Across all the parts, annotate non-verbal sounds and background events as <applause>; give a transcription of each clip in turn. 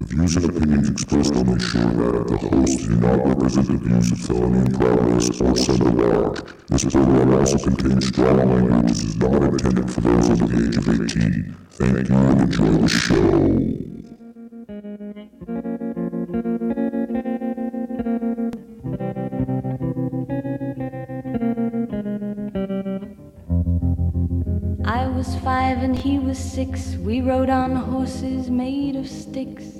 The views and opinions expressed on this show by the hosts do not represent the views of Felony in Progress or Sunday Large. This program also contains strong language and is not intended for those under the age of 18. Thank you and enjoy the show. I was five and he was six. We rode on horses made of sticks.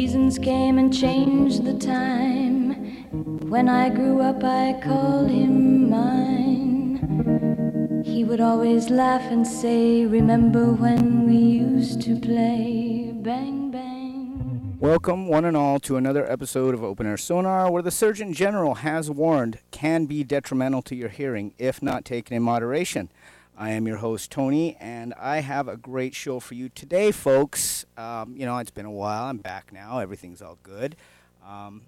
Seasons came and changed the time. When I grew up, I called him mine. He would always laugh and say, Remember when we used to play? Bang, bang. Welcome, one and all, to another episode of Open Air Sonar, where the Surgeon General has warned can be detrimental to your hearing if not taken in moderation. I am your host, Tony, and I have a great show for you today, folks. Um, you know, it's been a while. I'm back now. Everything's all good. Um,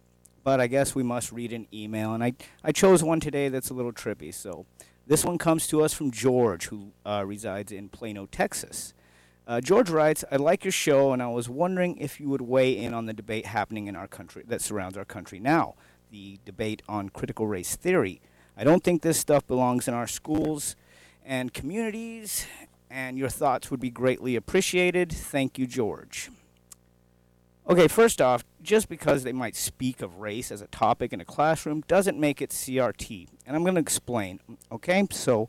but I guess we must read an email, and I, I chose one today that's a little trippy. So this one comes to us from George, who uh, resides in Plano, Texas. Uh, George writes, I like your show, and I was wondering if you would weigh in on the debate happening in our country that surrounds our country now, the debate on critical race theory. I don't think this stuff belongs in our schools and communities, and your thoughts would be greatly appreciated. Thank you, George. Okay, first off, just because they might speak of race as a topic in a classroom doesn't make it CRT. And I'm going to explain. Okay, so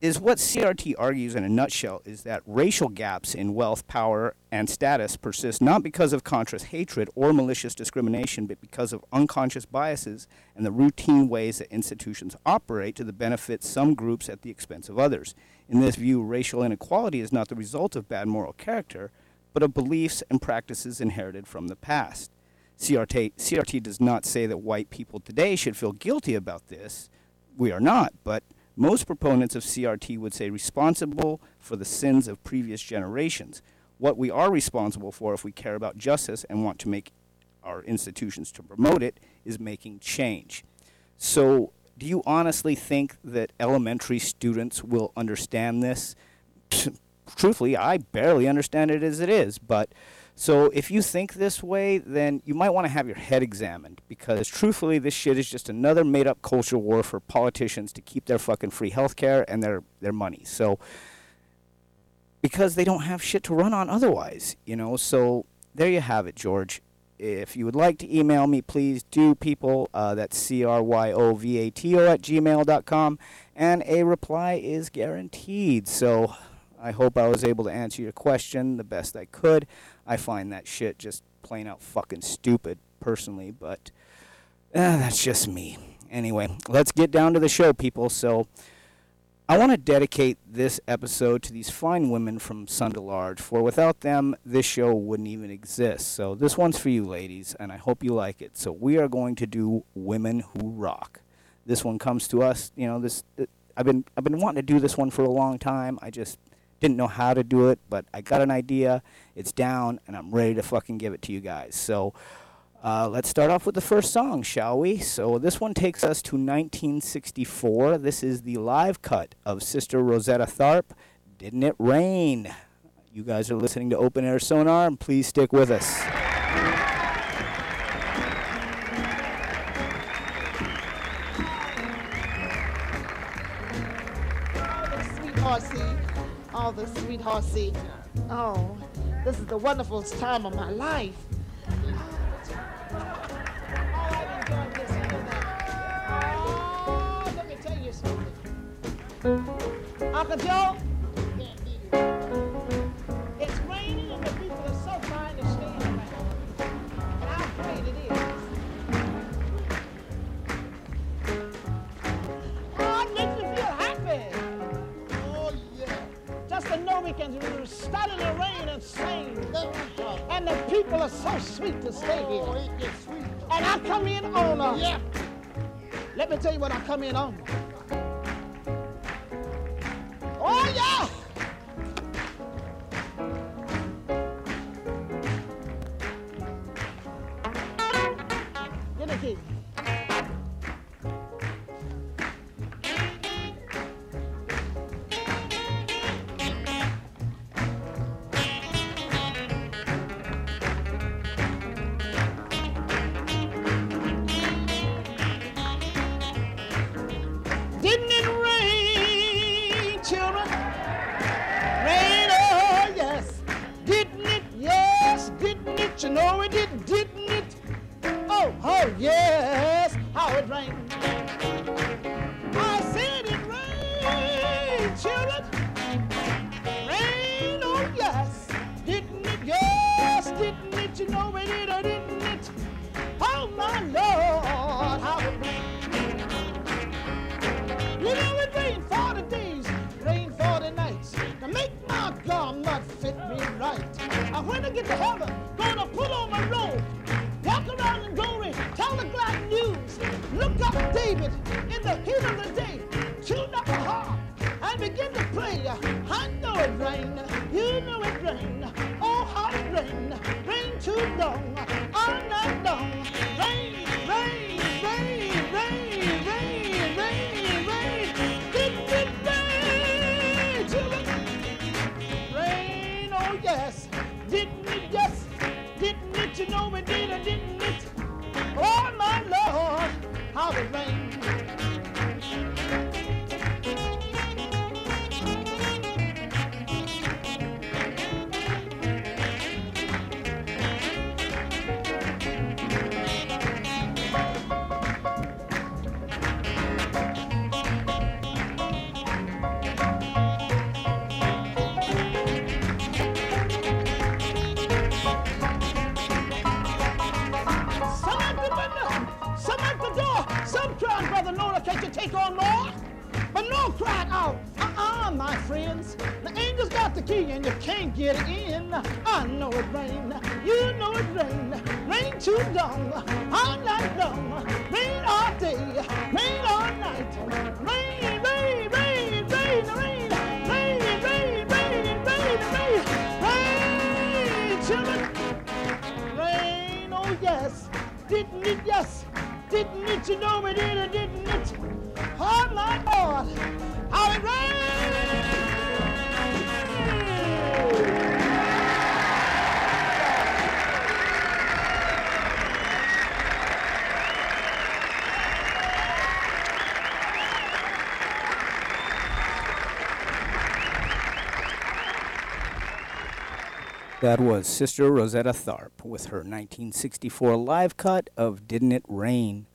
is what CRT argues in a nutshell is that racial gaps in wealth, power, and status persist not because of conscious hatred or malicious discrimination, but because of unconscious biases and the routine ways that institutions operate to the benefit some groups at the expense of others. In this view, racial inequality is not the result of bad moral character, but of beliefs and practices inherited from the past. CRT, CRT does not say that white people today should feel guilty about this. We are not, but most proponents of CRT would say responsible for the sins of previous generations. What we are responsible for if we care about justice and want to make our institutions to promote it is making change. So, do you honestly think that elementary students will understand this? <laughs> Truthfully, I barely understand it as it is, but so if you think this way, then you might want to have your head examined because truthfully, this shit is just another made up culture war for politicians to keep their fucking free healthcare and their, their money. So, because they don't have shit to run on otherwise, you know. So, there you have it, George. If you would like to email me, please do, people. Uh, that's C R Y O V A T O at gmail.com. And a reply is guaranteed. So, I hope I was able to answer your question the best I could. I find that shit just plain out fucking stupid, personally, but uh, that's just me. Anyway, let's get down to the show, people. So, I want to dedicate this episode to these fine women from Sunday Large, for without them, this show wouldn't even exist. So, this one's for you, ladies, and I hope you like it. So, we are going to do Women Who Rock. This one comes to us, you know, this. I've been I've been wanting to do this one for a long time. I just didn't know how to do it, but I got an idea. It's down, and I'm ready to fucking give it to you guys. So uh, let's start off with the first song, shall we? So this one takes us to 1964. This is the live cut of Sister Rosetta Tharpe, Didn't It Rain? You guys are listening to Open Air Sonar, and please stick with us. The sweet horsey. Oh, this is the wonderful time of my life. Oh. Uncle Joe, Yeah. Just to we can start in the rain and sing. And the people are so sweet to stay Oh, here. it gets sweet. And I come in on a, Yeah. let me tell you what I come in on. Oh, yeah. Children. Rain, oh yes. Didn't it? Yes, didn't it? You know it did, or didn't it? Oh my Lord, how it rained. You know it rained 40 days, rained 40 nights. To make my garment fit me right. And when I get to heaven, gonna put on my robe, walk around in glory, tell the glad news. Look up David in the heat of the day, did, Lord, how it! That was Sister Rosetta Tharpe with her 1964 live cut of Didn't It Rain.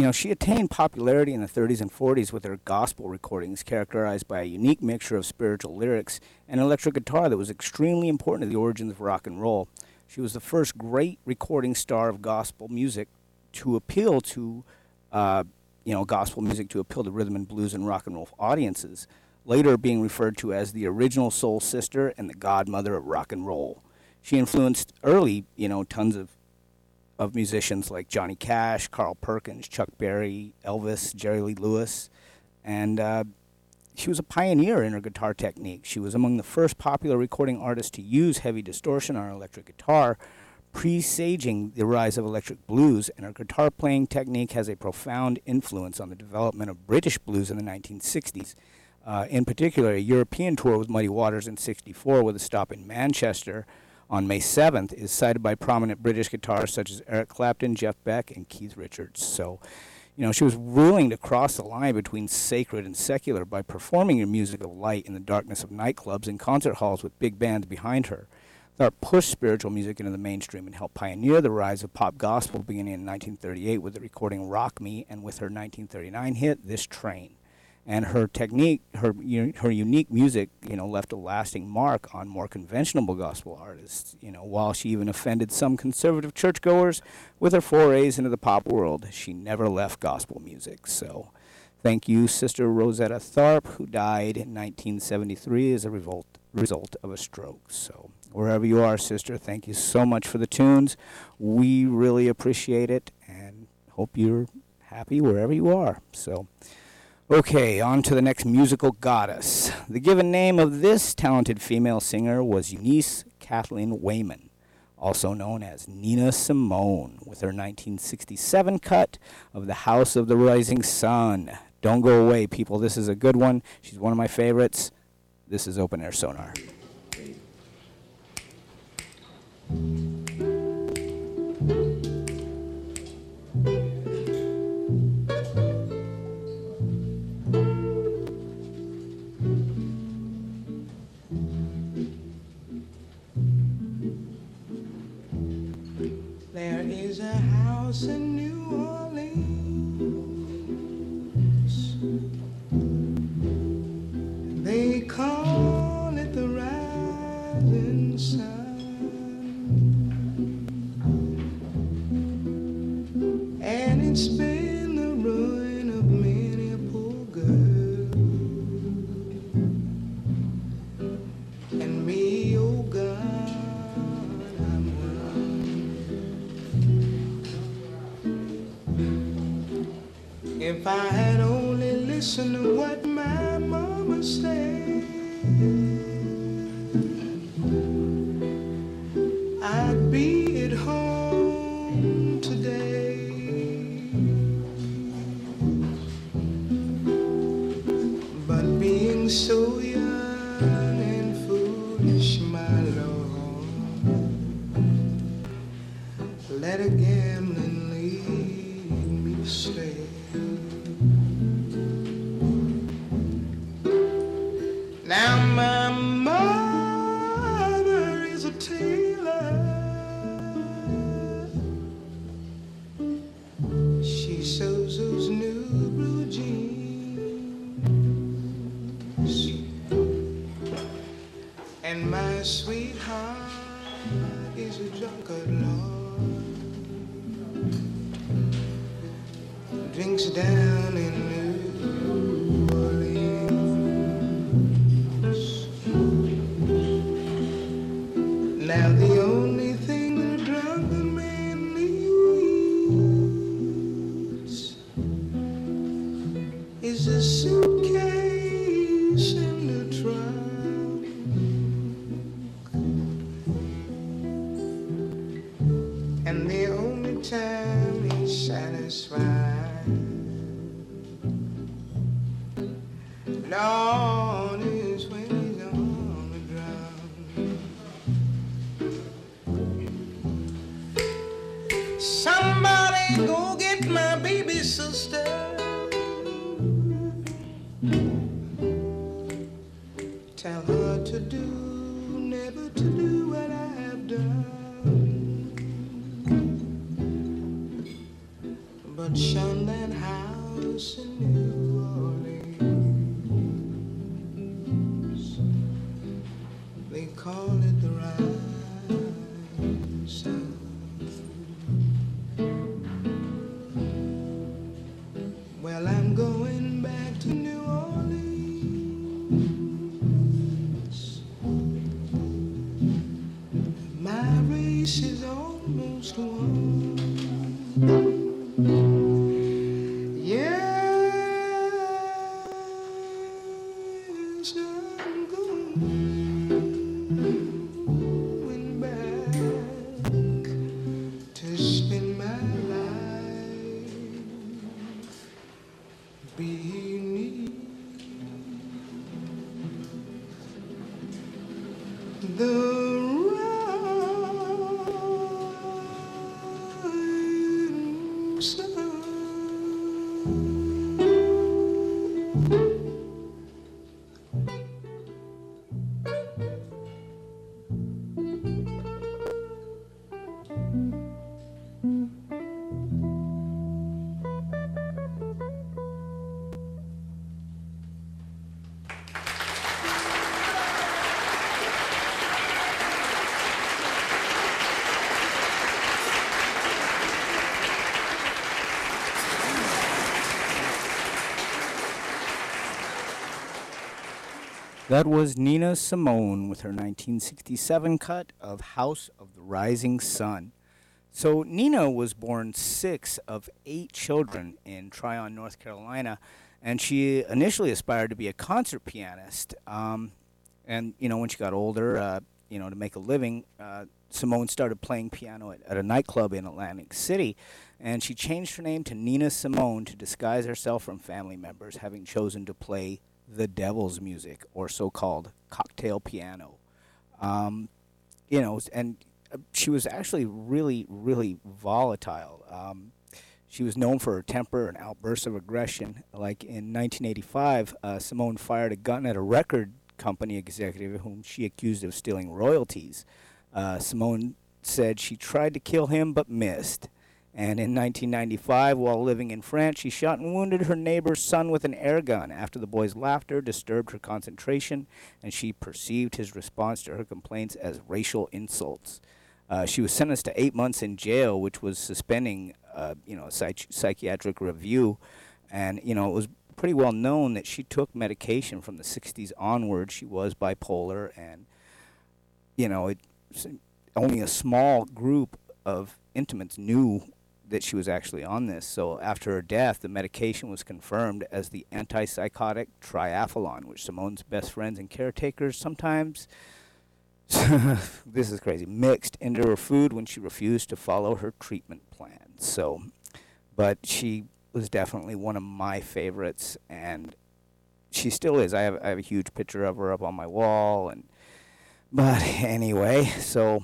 You know, she attained popularity in the 30s and 40s with her gospel recordings, characterized by a unique mixture of spiritual lyrics and electric guitar that was extremely important to the origins of rock and roll. She was the first great recording star of gospel music to appeal to, uh, you know, gospel music to appeal to rhythm and blues and rock and roll audiences later being referred to as the original soul sister and the godmother of rock and roll. She influenced early, you know, tons of of musicians like Johnny Cash, Carl Perkins, Chuck Berry, Elvis, Jerry Lee Lewis, and uh, she was a pioneer in her guitar technique. She was among the first popular recording artists to use heavy distortion on her electric guitar, presaging the rise of electric blues, and her guitar playing technique has a profound influence on the development of British blues in the 1960s. Uh, in particular, a European tour with Muddy Waters in 64 with a stop in Manchester on May 7th is cited by prominent British guitarists such as Eric Clapton, Jeff Beck, and Keith Richards. So, you know, she was willing to cross the line between sacred and secular by performing her music of light in the darkness of nightclubs and concert halls with big bands behind her. That pushed spiritual music into the mainstream and helped pioneer the rise of pop gospel beginning in 1938 with the recording Rock Me and with her 1939 hit This Train and her technique, her her unique music, you know, left a lasting mark on more conventional gospel artists. You know, while she even offended some conservative churchgoers with her forays into the pop world, she never left gospel music. So, thank you, Sister Rosetta Tharpe, who died in 1973 as a revolt, result of a stroke. So, wherever you are, sister. Thank you so much for the tunes. We really appreciate it and hope you're happy wherever you are. So, okay, on to the next musical goddess. The given name of this talented female singer was Eunice Kathleen Waymon, also known as Nina Simone, with her 1967 cut of The House of the Rising Sun. Don't go away, people. This is a good one. She's one of my favorites. This is Open Air Sonar. House in New If I had only listened to what my mama said, I'd be at home today. But being so young and foolish, my Lord, let a gambling lead My race is almost won. That was Nina Simone with her 1967 cut of House of the Rising Sun. So, Nina was born six of eight children in Tryon, North Carolina, and she initially aspired to be a concert pianist. Um, and, you know, when she got older, uh, you know, to make a living, uh, Simone started playing piano at, at a nightclub in Atlantic City, and she changed her name to Nina Simone to disguise herself from family members, having chosen to play the devil's music, or so-called cocktail piano. Um, you know, and she was actually really, really volatile. Um, she was known for her temper and outbursts of aggression. Like in 1985, uh, Simone fired a gun at a record company executive whom she accused of stealing royalties. Uh, Simone said she tried to kill him but missed. And in 1995, while living in France, she shot and wounded her neighbor's son with an air gun after the boy's laughter disturbed her concentration and she perceived his response to her complaints as racial insults. Uh, she was sentenced to eight months in jail, which was suspending, uh, you know, a psych- psychiatric review. And, you know, it was pretty well known that she took medication from the 60s onward. She was bipolar, and, you know, it, only a small group of intimates knew that she was actually on this. So after her death, the medication was confirmed as the antipsychotic Trilafon, which Simone's best friends and caretakers sometimes, <laughs> this is crazy, mixed into her food when she refused to follow her treatment plan. So, but she was definitely one of my favorites, and she still is. I have I have a huge picture of her up on my wall, and but <laughs> anyway, so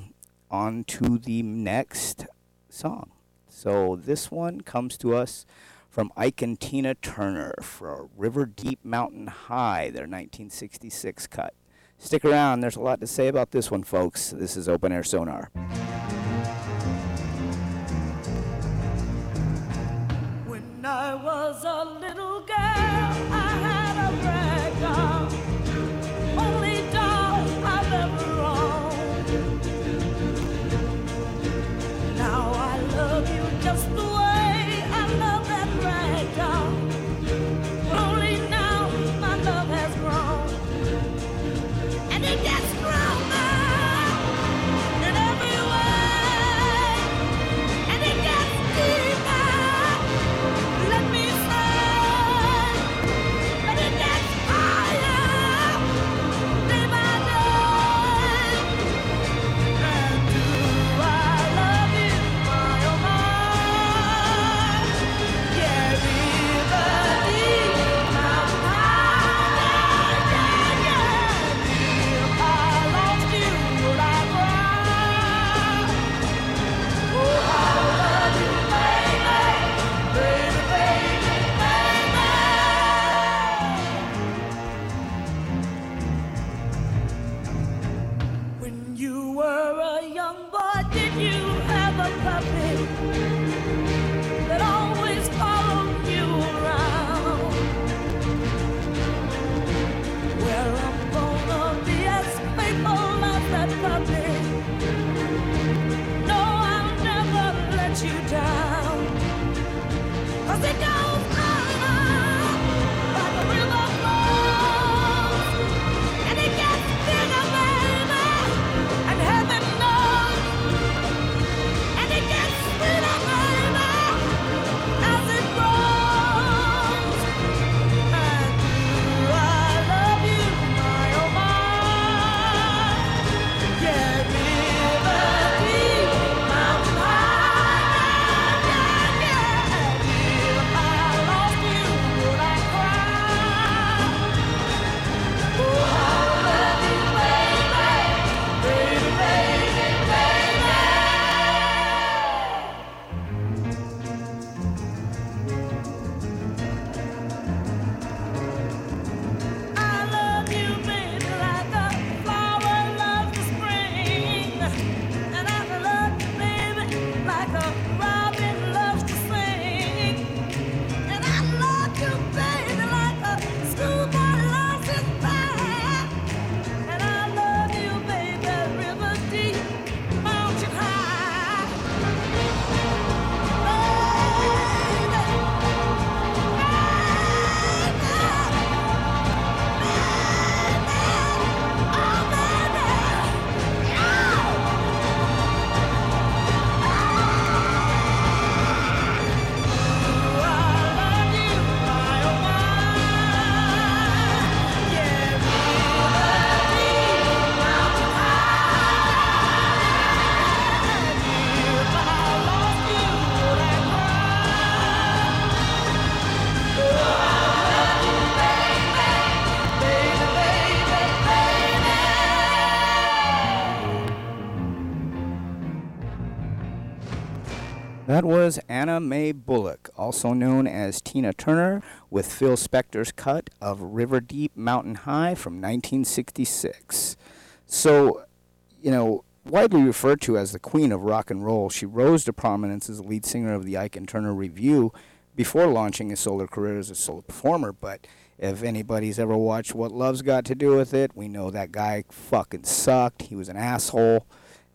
on to the next song. So this one comes to us from Ike and Tina Turner for River Deep Mountain High, their 1966 cut. Stick around, there's a lot to say about this one, folks. This is Open Air Sonar. That was Anna Mae Bullock, also known as Tina Turner, with Phil Spector's cut of River Deep Mountain High from 1966. So, you know, widely referred to as the queen of rock and roll, she rose to prominence as lead singer of the Ike and Turner Revue before launching a solo career as a solo performer. But if anybody's ever watched What Love's Got to Do with It, we know that guy fucking sucked. He was an asshole.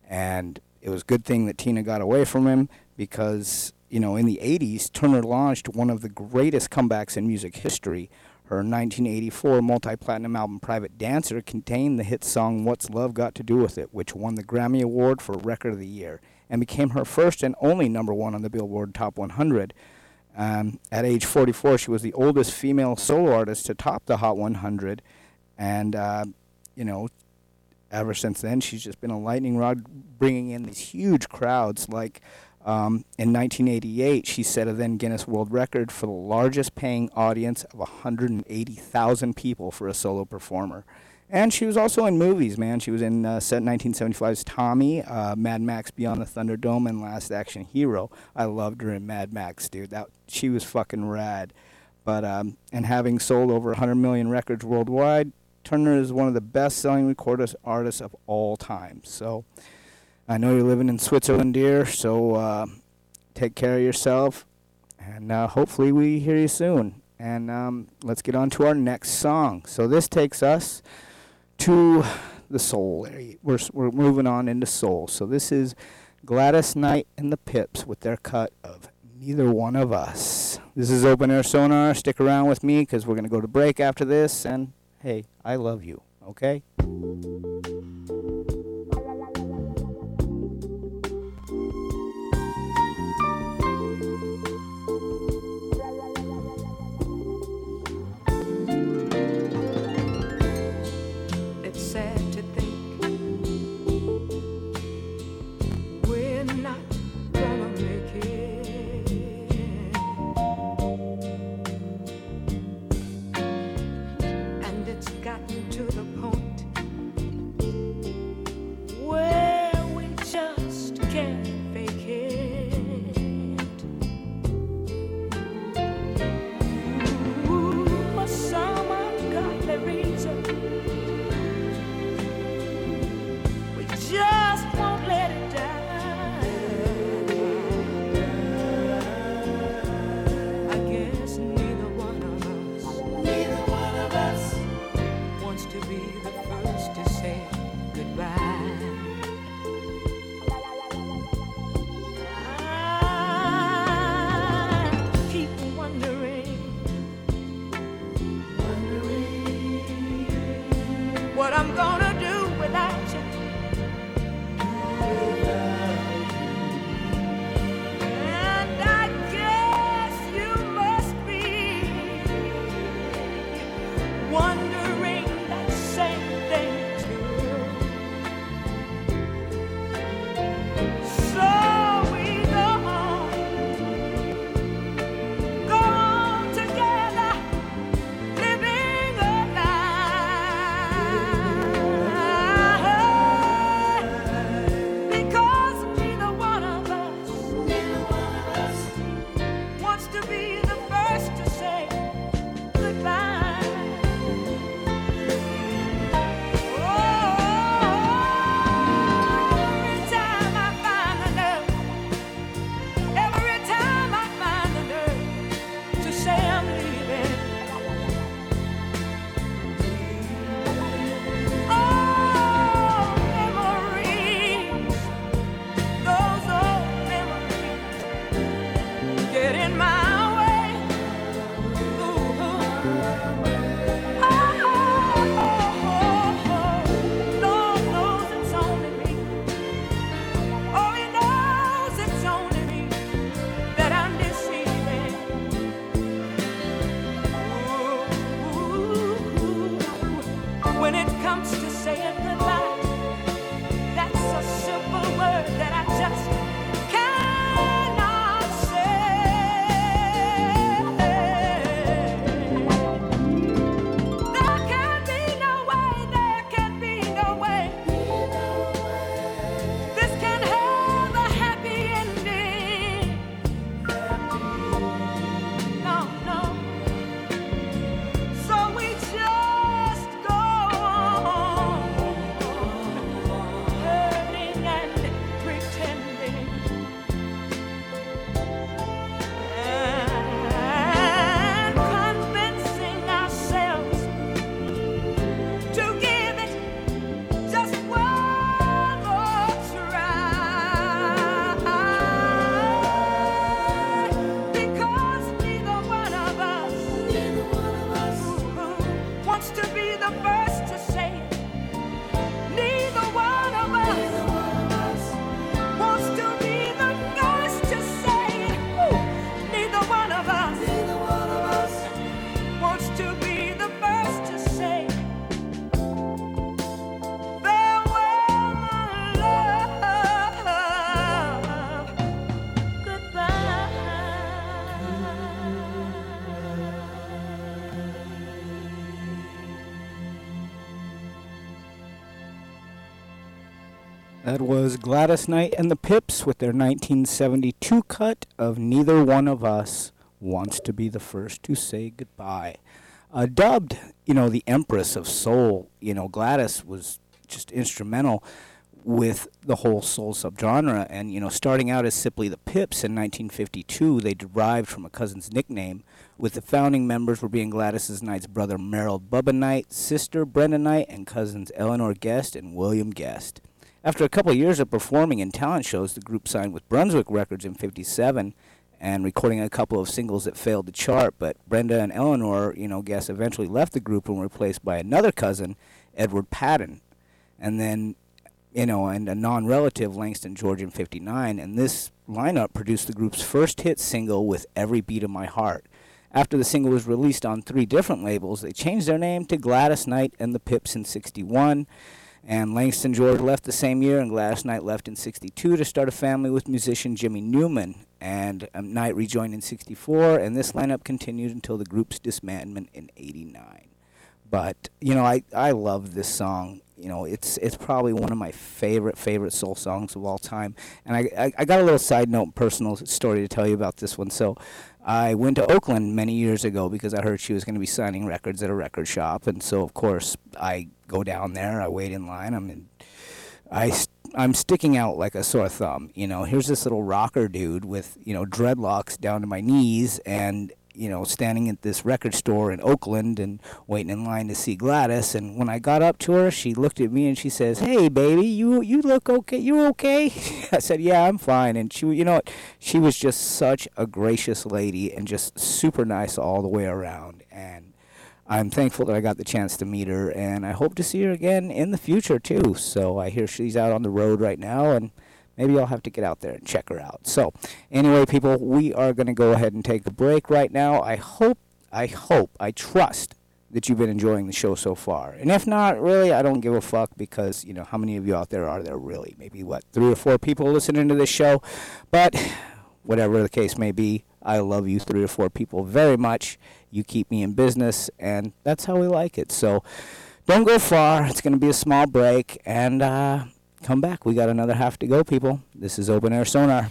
And it was a good thing that Tina got away from him because, you know, in the 80s, Turner launched one of the greatest comebacks in music history. Her 1984 multi platinum album Private Dancer contained the hit song What's Love Got to Do with It, which won the Grammy Award for Record of the Year and became her first and only number one on the Billboard Top 100. Um, at age 44, she was the oldest female solo artist to top the Hot 100. And, uh, you know, ever since then, she's just been a lightning rod, bringing in these huge crowds. Like um, in 1988, she set a then Guinness World Record for the largest paying audience of 180,000 people for a solo performer. And she was also in movies, man. She was in uh, 1975's Tommy, uh, Mad Max Beyond the Thunderdome, and Last Action Hero. I loved her in Mad Max, dude. That she was fucking rad. But um, and having sold over 100 million records worldwide, Turner is one of the best-selling recorded artists of all time. So I know you're living in Switzerland, dear. So uh, take care of yourself, and uh, hopefully we hear you soon. And um, let's get on to our next song. So this takes us to the soul area. We're, we're moving on into soul. So this is Gladys Knight and the Pips with their cut of Neither One of Us. This is Open Air Sonar. Stick around with me because we're going to go to break after this. And hey, I love you, okay? I'm gonna was Gladys Knight and the Pips with their 1972 cut of Neither One of Us Wants to Be the First to Say Goodbye. Uh, dubbed, you know, the Empress of Soul, you know, Gladys was just instrumental with the whole soul subgenre. And, you know, starting out as simply the Pips in 1952, they derived from a cousin's nickname, with the founding members were being Gladys Knight's brother Merald Bubba Knight, sister Brenda Knight, and cousins Eleanor Guest and William Guest. After a couple of years of performing in talent shows, the group signed with Brunswick Records in 57 and recording a couple of singles that failed to chart. But Brenda and Eleanor, you know, Guest eventually left the group and were replaced by another cousin, Edward Patten. And then you know, and a non-relative, Langston George in 59, and this lineup produced the group's first hit single with Every Beat of My Heart. After the single was released on three different labels, they changed their name to Gladys Knight and the Pips in 61, and Langston George left the same year, and Gladys Knight left in 62 to start a family with musician Jimmy Newman, and um, Knight rejoined in 64, and this lineup continued until the group's disbandment in 89. But, you know, I, I love this song you know, it's it's probably one of my favorite favorite soul songs of all time. And I, I, I got a little side note, personal story to tell you about this one. So, I went to Oakland many years ago because I heard she was going to be signing records at a record shop, and so of course I go down there. I wait in line. I'm in, I. I'm sticking out like a sore thumb. You know, here's this little rocker dude with, you know, dreadlocks down to my knees and you know, standing at this record store in Oakland and waiting in line to see Gladys. And when I got up to her, she looked at me and she says, "Hey, baby, you you look okay? You okay?" <laughs> I said, "Yeah, I'm fine." And she, you know, she was just such a gracious lady and just super nice all the way around. And I'm thankful that I got the chance to meet her, and I hope to see her again in the future too. So I hear she's out on the road right now, and maybe I'll have to get out there and check her out. So, anyway, people, we are going to go ahead and take a break right now. I hope, I hope, I trust that you've been enjoying the show so far. And if not, really, I don't give a fuck because, you know, how many of you out there are there really? Maybe, what, three or four people listening to this show? But whatever the case may be, I love you, three or four people, very much. You keep me in business, and that's how we like it. So, don't go far. It's going to be a small break, and uh, come back. We got another half to go, people. This is Open Air Sonar.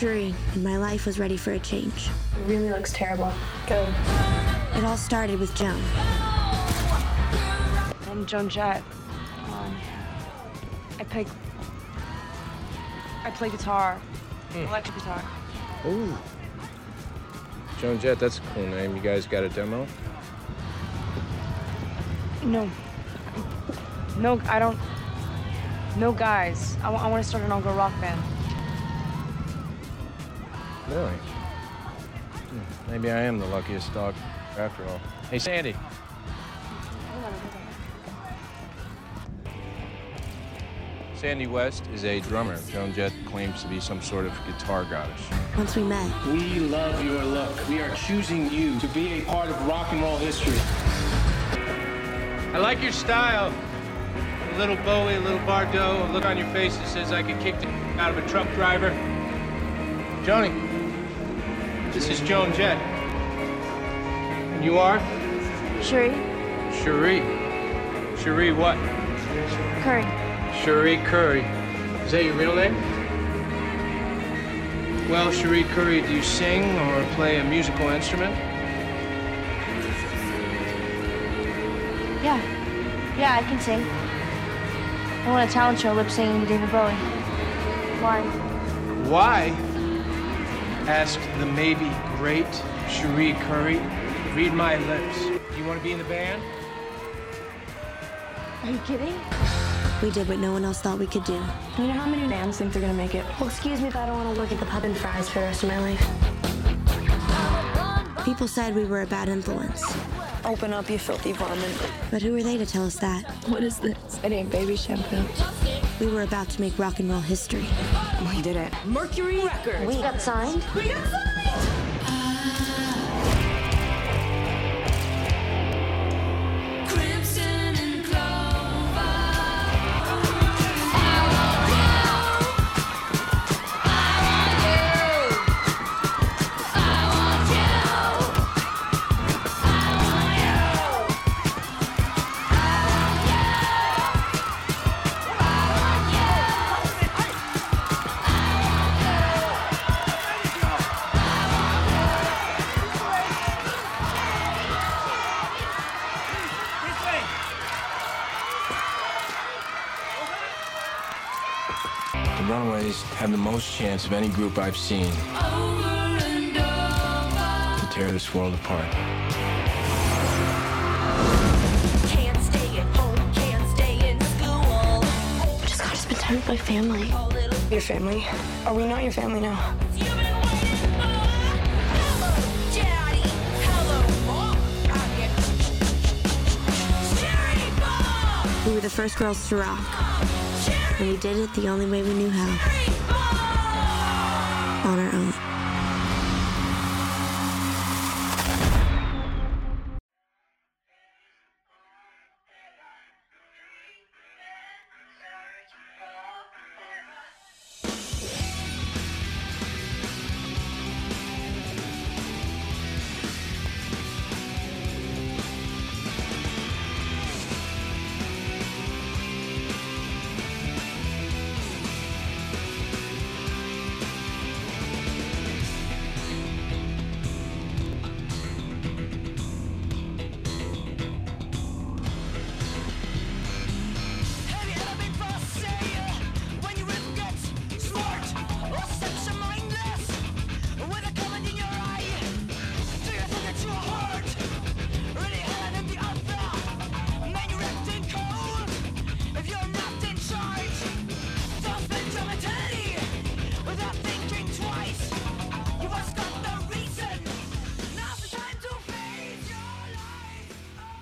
My name is Cherie, and my life was ready for a change. It really looks terrible. Go. It all started with Joan. I'm Joan Jett. Um, I play. I play guitar, electric guitar. Ooh. Joan Jett, that's a cool name. You guys got a demo? No. No, I don't. No guys. I, want to start an all-girl rock band. Really? Hmm, Maybe I am the luckiest dog after all. Hey, Sandy. Sandy West is a drummer. Joan Jett claims to be some sort of guitar goddess. Once we met, We love your look. We are choosing you to be a part of rock and roll history. I like your style. A little Bowie, a little Bardot, a look on your face that says I could kick the out of a truck driver. Joni, this is Joan Jett. And you are? Shuri, Cherie. Cherie what? Currie. Cherie Currie. Is that your real name? Well, Cherie Currie, do you sing or play a musical instrument? Yeah. Yeah, I can sing. I want a talent show lip singing to David Bowie. Why? Why? Asked the maybe great Cherie Currie. Read my lips. You want to be in the band? Are you kidding? We did what no one else thought we could do. You know how many bands think they're gonna make it? Well, excuse me if I don't want to look at the pub and fries for the rest of my life. People said we were a bad influence. Open up, you filthy varmint. But who are they to tell us that? What is this? It ain't baby shampoo. We were about to make rock and roll history. We did it. Mercury Records. We got signed? We got signed. Of any group I've seen to tear this world apart. Can't stay at home, can't stay in school. I just gotta spend time with my family. Your family? Are we not your family now? Daddy, hello, Mom. I get Cherry Bomb. We were the first girls to rock. And we did it the only way we knew how. On our own.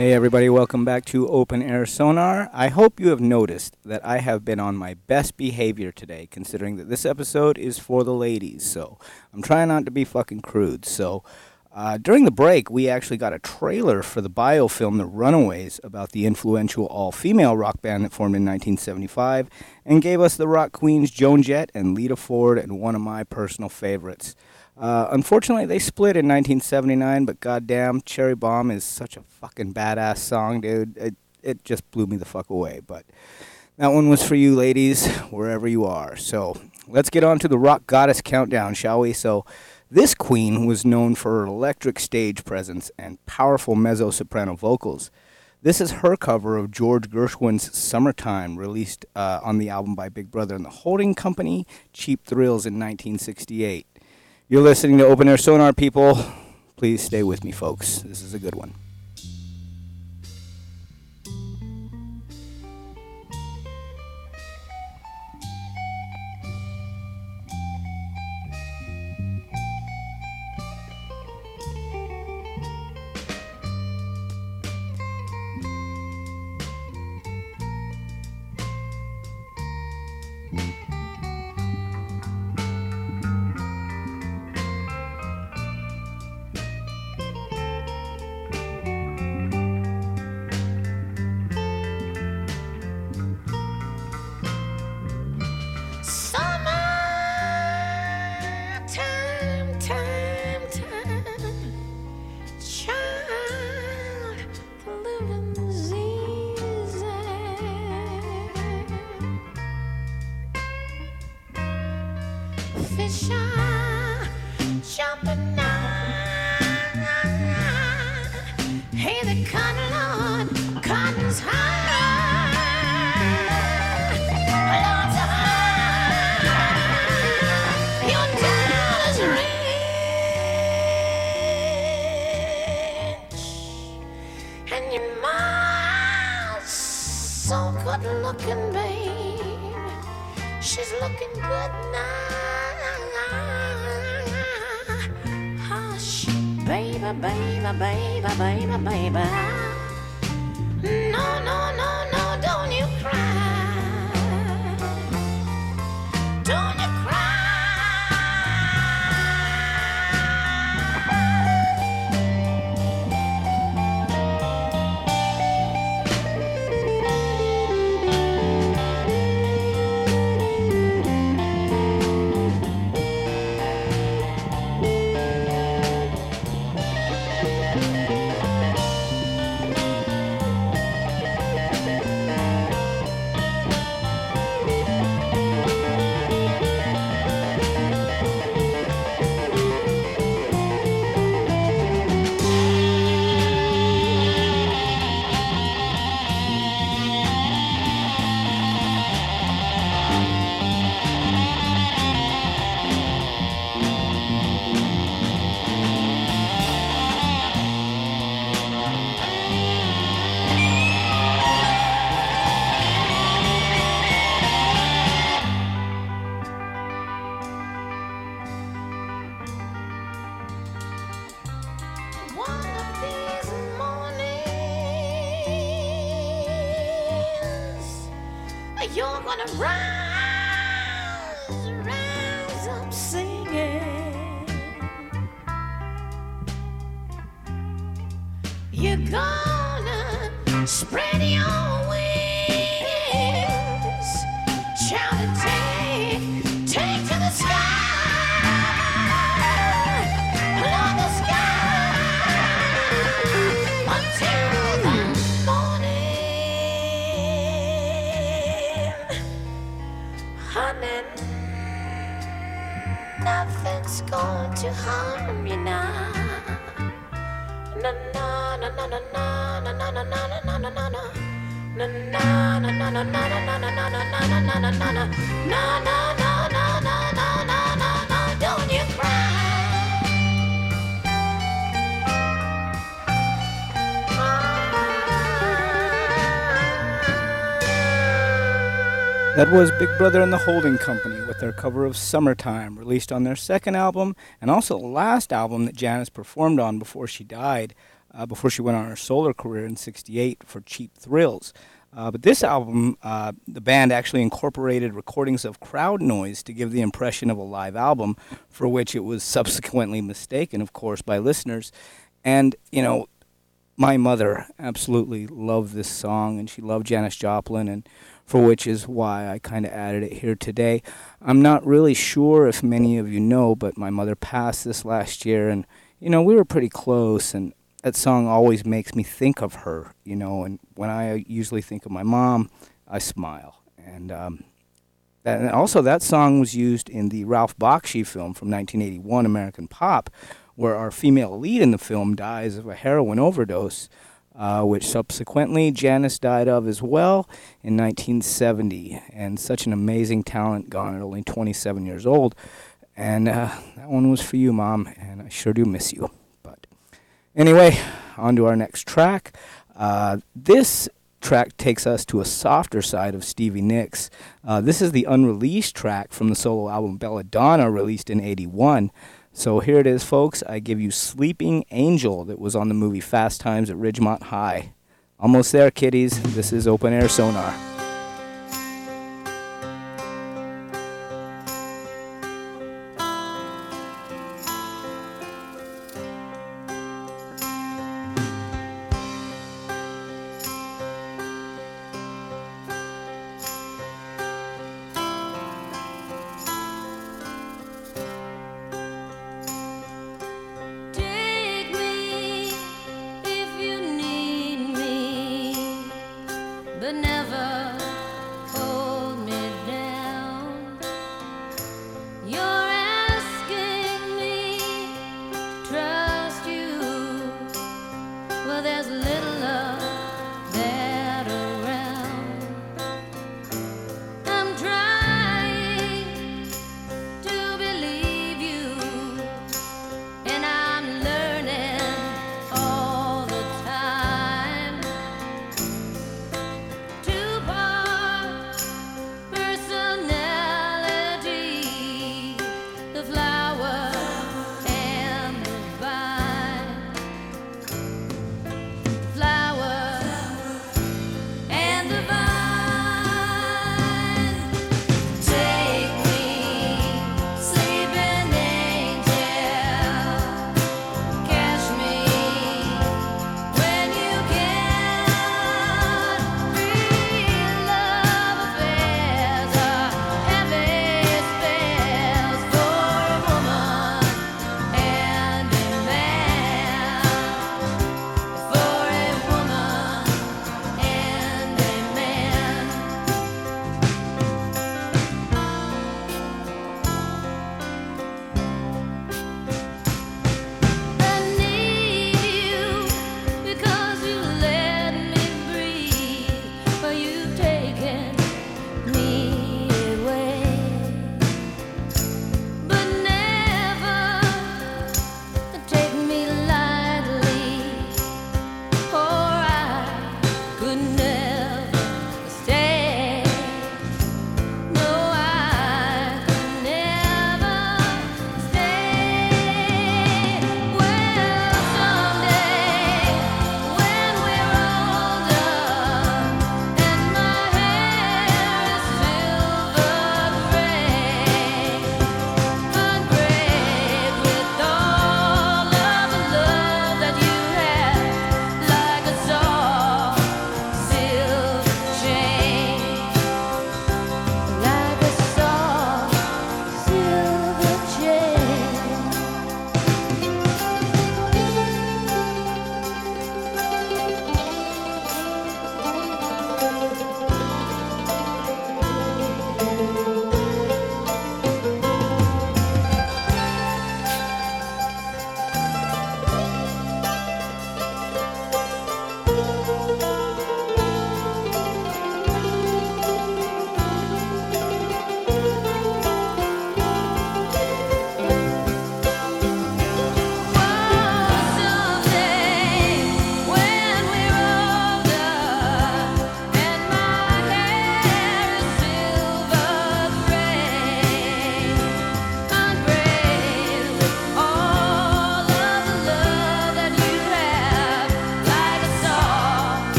Hey, everybody, welcome back to Open Air Sonar. I hope you have noticed that I have been on my best behavior today, considering that this episode is for the ladies. So I'm trying not to be fucking crude. So uh, during the break, we actually got a trailer for the biofilm The Runaways about the influential all female rock band that formed in 1975 and gave us the rock queens Joan Jett and Lita Ford and one of my personal favorites. Uh, unfortunately, they split in 1979, but goddamn, Cherry Bomb is such a fucking badass song, dude. It, it just blew me the fuck away. But that one was for you, ladies, wherever you are. So let's get on to the Rock Goddess Countdown, shall we? So this queen was known for her electric stage presence and powerful mezzo soprano vocals. This is her cover of George Gershwin's Summertime, released uh, on the album by Big Brother and the Holding Company, Cheap Thrills in 1968. You're listening to Open Air Sonar, people. Please stay with me, folks. This is a good one. wanna run. That was Big Brother and the Holding Company with their cover of Summertime, released on their second album and also the last album that Janis performed on before she died, uh, before she went on her solo career in 68 for Cheap Thrills. Uh, but this album, uh, the band actually incorporated recordings of crowd noise to give the impression of a live album, for which it was subsequently mistaken, of course, by listeners. And, you know, my mother absolutely loved this song, and she loved Janis Joplin, and for which is why I kind of added it here today. I'm not really sure if many of you know, but my mother passed this last year, and you know we were pretty close, and that song always makes me think of her, you know. And when I usually think of my mom, I smile, and um, and also that song was used in the Ralph Bakshi film from 1981, American Pop, where our female lead in the film dies of a heroin overdose uh, which subsequently Janis died of as well in 1970. And such an amazing talent gone at only 27 years old. And uh, that one was for you, Mom, and I sure do miss you. But anyway, on to our next track. Uh, this track takes us to a softer side of Stevie Nicks. Uh, this is the unreleased track from the solo album Belladonna, released in 81. So here it is, folks. I give you Sleeping Angel that was on the movie Fast Times at Ridgemont High. Almost there, kiddies. This is Open Air Sonar.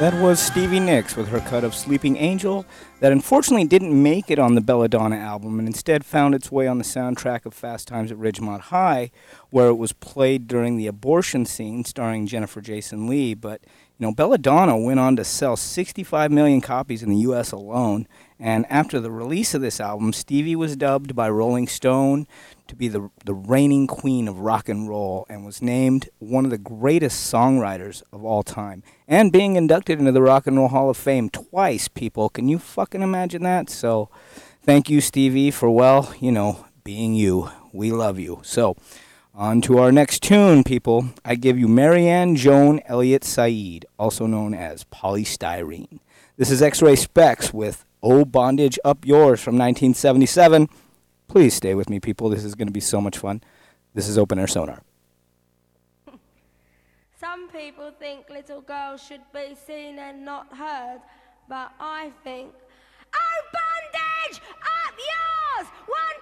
That was Stevie Nicks with her cut of Sleeping Angel that unfortunately didn't make it on the Belladonna album and instead found its way on the soundtrack of Fast Times at Ridgemont High, where it was played during the abortion scene starring Jennifer Jason Leigh. But, you know, Belladonna went on to sell 65 million copies in the U.S. alone. And after the release of this album, Stevie was dubbed by Rolling Stone to be the, the reigning queen of rock and roll and was named one of the greatest songwriters of all time. And being inducted into the Rock and Roll Hall of Fame twice, people. Can you fucking imagine that? So thank you, Stevie, for, well, you know, being you. We love you. So on to our next tune, people. I give you Marianne Joan Elliott Said, also known as Polystyrene. This is X Ray Spex with Oh Bondage Up Yours from 1977. Please stay with me, people. This is going to be so much fun. This is Open Air Sonar. <laughs> Some people think little girls should be seen and not heard, but I think, oh, bondage, up yours! One,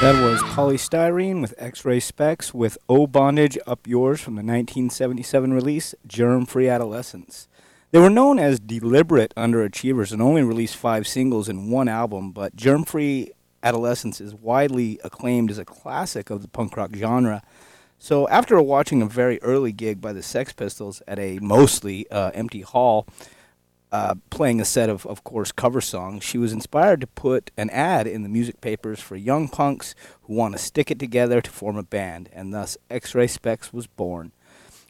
That was Polystyrene with X Ray Spex with O Bondage Up Yours from the 1977 release Germ Free Adolescents. They were known as deliberate underachievers and only released five singles and one album, but Germ Free Adolescents is widely acclaimed as a classic of the punk rock genre. So, after watching a very early gig by the Sex Pistols at a mostly uh, empty hall, uh, playing a set of, of course, cover songs, she was inspired to put an ad in the music papers for young punks who want to stick it together to form a band, and thus X Ray Spex was born.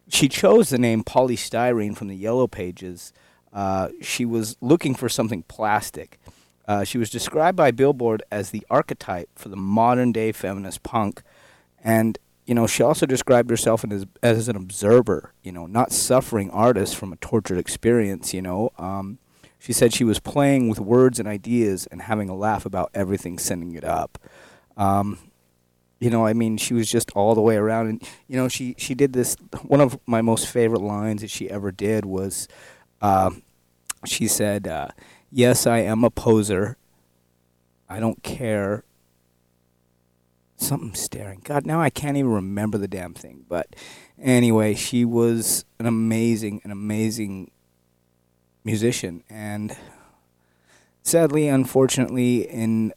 She chose the name polystyrene from the Yellow Pages. Uh, she was looking for something plastic. Uh, she was described by Billboard as the archetype for the modern day feminist punk. And, you know, she also described herself as, as an observer, you know, not suffering artist from a tortured experience, you know. Um, she said she was playing with words and ideas and having a laugh about everything, sending it up. Um, you know, I mean, she was just all the way around, and you know, she she did this. One of my most favorite lines that she ever did was, uh, she said, uh, "Yes, I am a poser. I don't care. Something staring. God, now I can't even remember the damn thing. But anyway, she was an amazing, an amazing musician, and sadly, unfortunately, in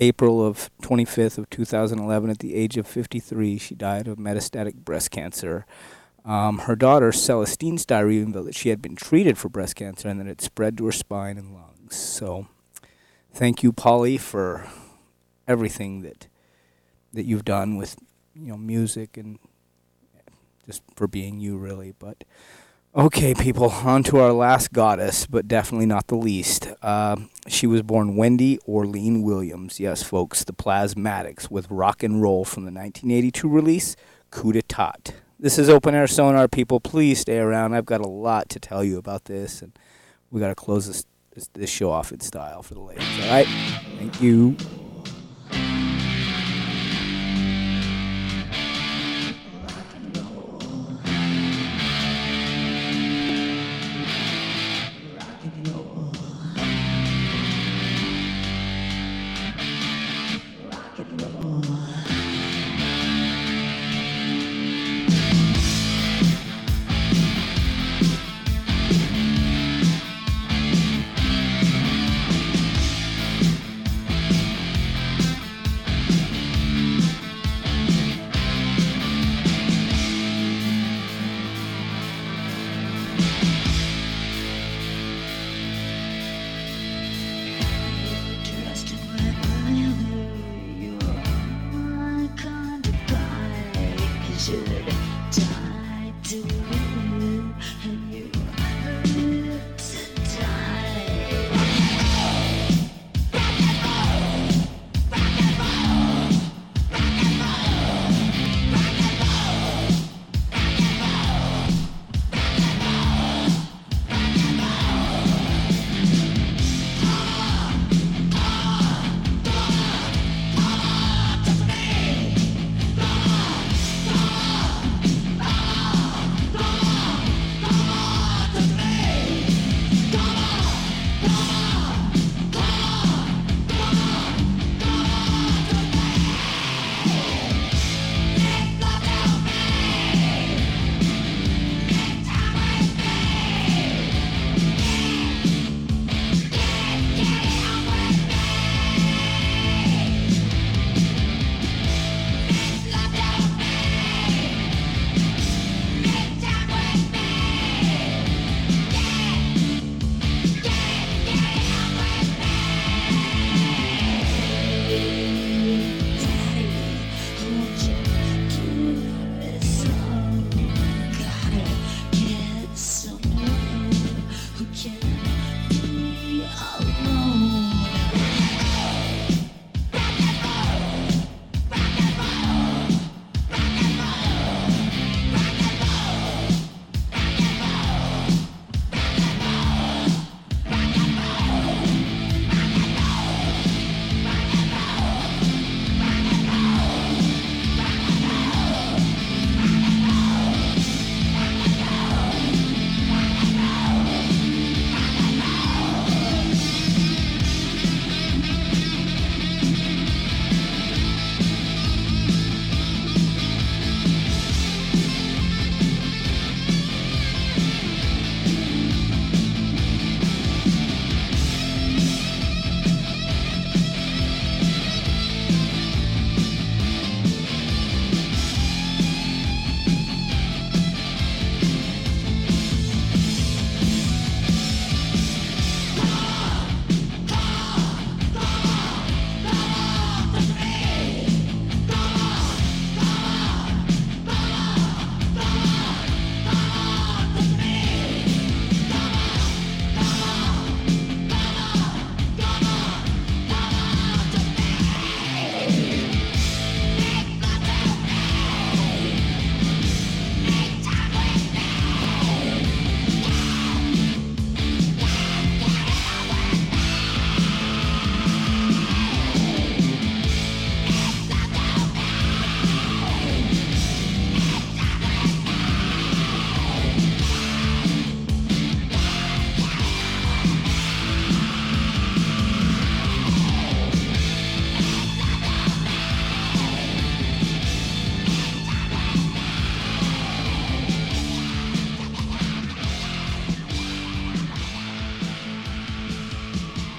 April of 25th of 2011, at the age of 53, she died of metastatic breast cancer. Um, her daughter, Celestine Steyer, revealed that she had been treated for breast cancer and that it spread to her spine and lungs. So, thank you, Polly, for everything that that you've done with you know music and just for being you, really. But okay, people, <laughs> on to our last goddess, but definitely not the least. Uh, she was born Wendy Orlean Williams. Yes, folks, the Plasmatics with rock and roll from the 1982 release Coup d'etat. This is open air sonar, people. Please stay around. I've got a lot to tell you about this, and we got to close this, this this show off in style for the ladies. All right, thank you.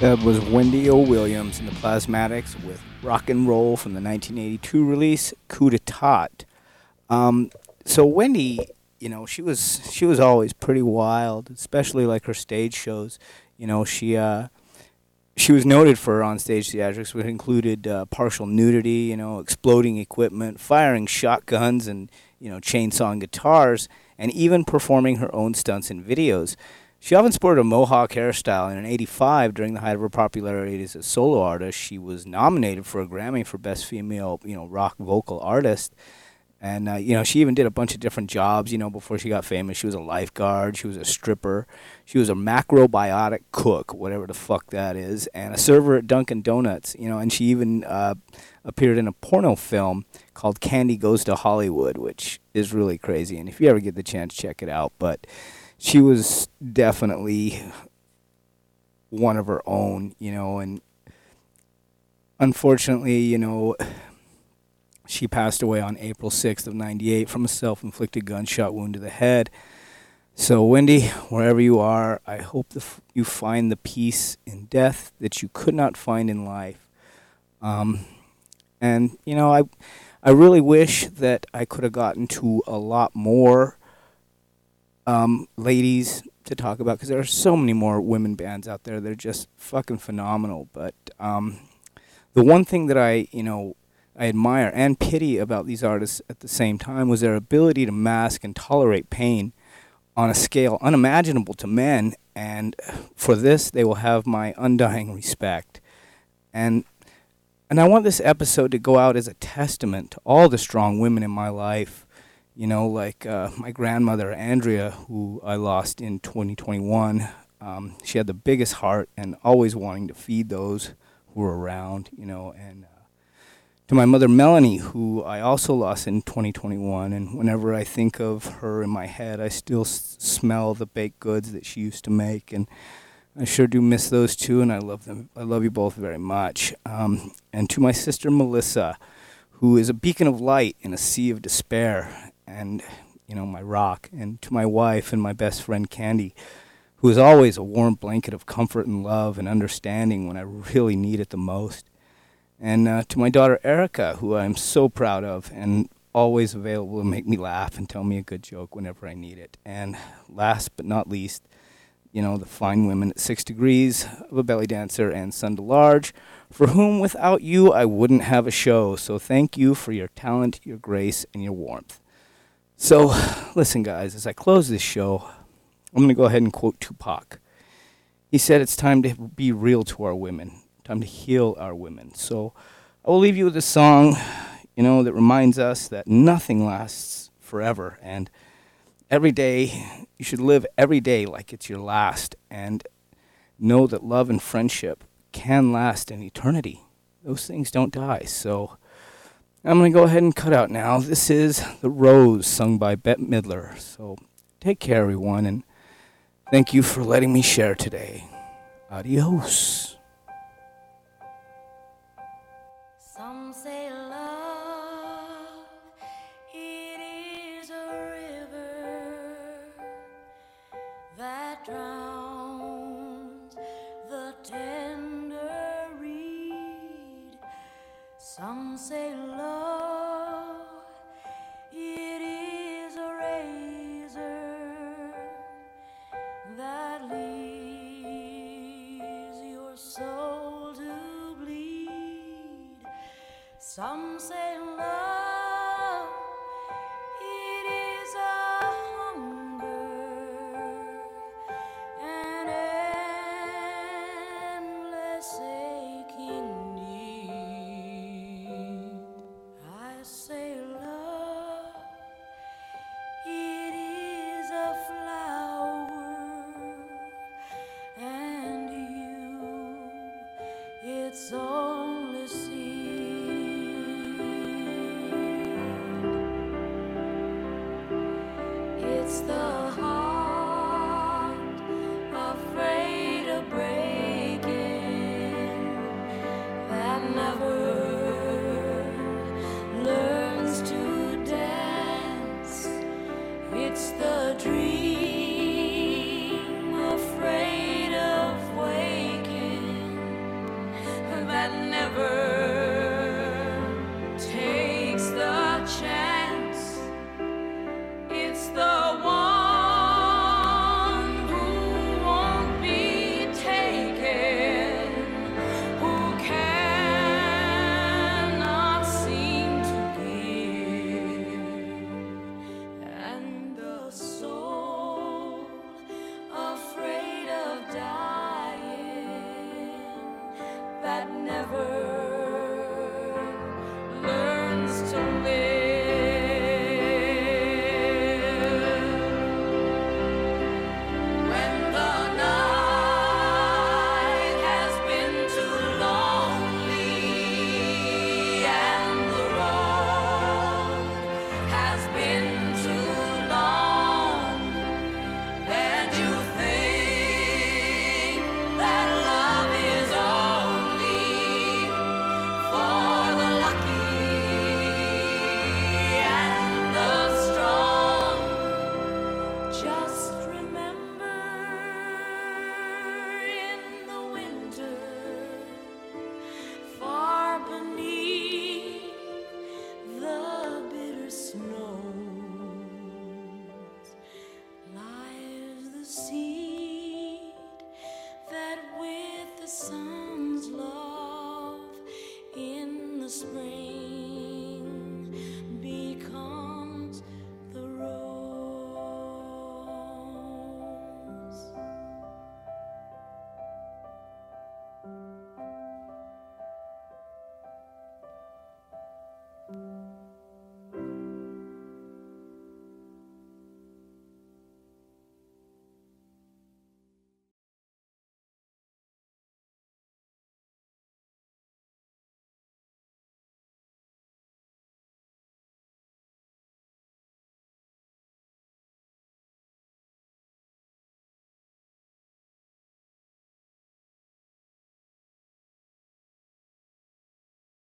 That was Wendy O. Williams in the Plasmatics with Rock and Roll from the 1982 release Coup d'etat. Um, so Wendy, you know, she was she was always pretty wild, especially like her stage shows. You know, she uh, she was noted for her on-stage theatrics, which included uh, partial nudity, you know, exploding equipment, firing shotguns, and you know, chainsawing guitars, and even performing her own stunts in videos. She often sported a mohawk hairstyle, and in '85, during the height of her popularity as a solo artist, she was nominated for a Grammy for Best Female, you know, rock vocal artist. And uh, you know, she even did a bunch of different jobs. You know, before she got famous, she was a lifeguard, she was a stripper, she was a macrobiotic cook, whatever the fuck that is, and a server at Dunkin' Donuts. You know, and she even uh, appeared in a porno film called Candy Goes to Hollywood, which is really crazy. And if you ever get the chance, check it out. But she was definitely one of her own, you know, and unfortunately, you know, she passed away on April 6th of 98 from a self-inflicted gunshot wound to the head. So Wendy, wherever you are, I hope f- you find the peace in death that you could not find in life. Um, and you know, I I really wish that I could have gotten to a lot more um, ladies to talk about because there are so many more women bands out there. They're just fucking phenomenal. But um, the one thing that I, you know, I admire and pity about these artists at the same time was their ability to mask and tolerate pain on a scale unimaginable to men. And for this, they will have my undying respect. And and I want this episode to go out as a testament to all the strong women in my life you know, like uh, my grandmother Andrea, who I lost in 2021. Um, she had the biggest heart and always wanting to feed those who were around, you know, and uh, to my mother Melanie, who I also lost in 2021. And whenever I think of her in my head, I still s- smell the baked goods that she used to make, and I sure do miss those two. And I love them. I love you both very much. Um, and to my sister Melissa, who is a beacon of light in a sea of despair and you know my rock and to my wife and my best friend Candy who is always a warm blanket of comfort and love and understanding when I really need it the most. And uh, to my daughter Erica who I'm so proud of and always available to make me laugh and tell me a good joke whenever I need it. And last but not least you know the fine women at 6 degrees of a belly dancer and Sun to Large for whom without you I wouldn't have a show. So thank you for your talent your grace and your warmth so, listen, guys, as I close this show, I'm going to go ahead and quote Tupac. He said it's time to be real to our women, time to heal our women. So, I will leave you with a song, you know, that reminds us that nothing lasts forever. And every day, you should live every day like it's your last. And know that love and friendship can last in eternity. Those things don't die. So, I'm going to go ahead and cut out now. This is The Rose, sung by Bette Midler. So take care, everyone, and thank you for letting me share today. Adios.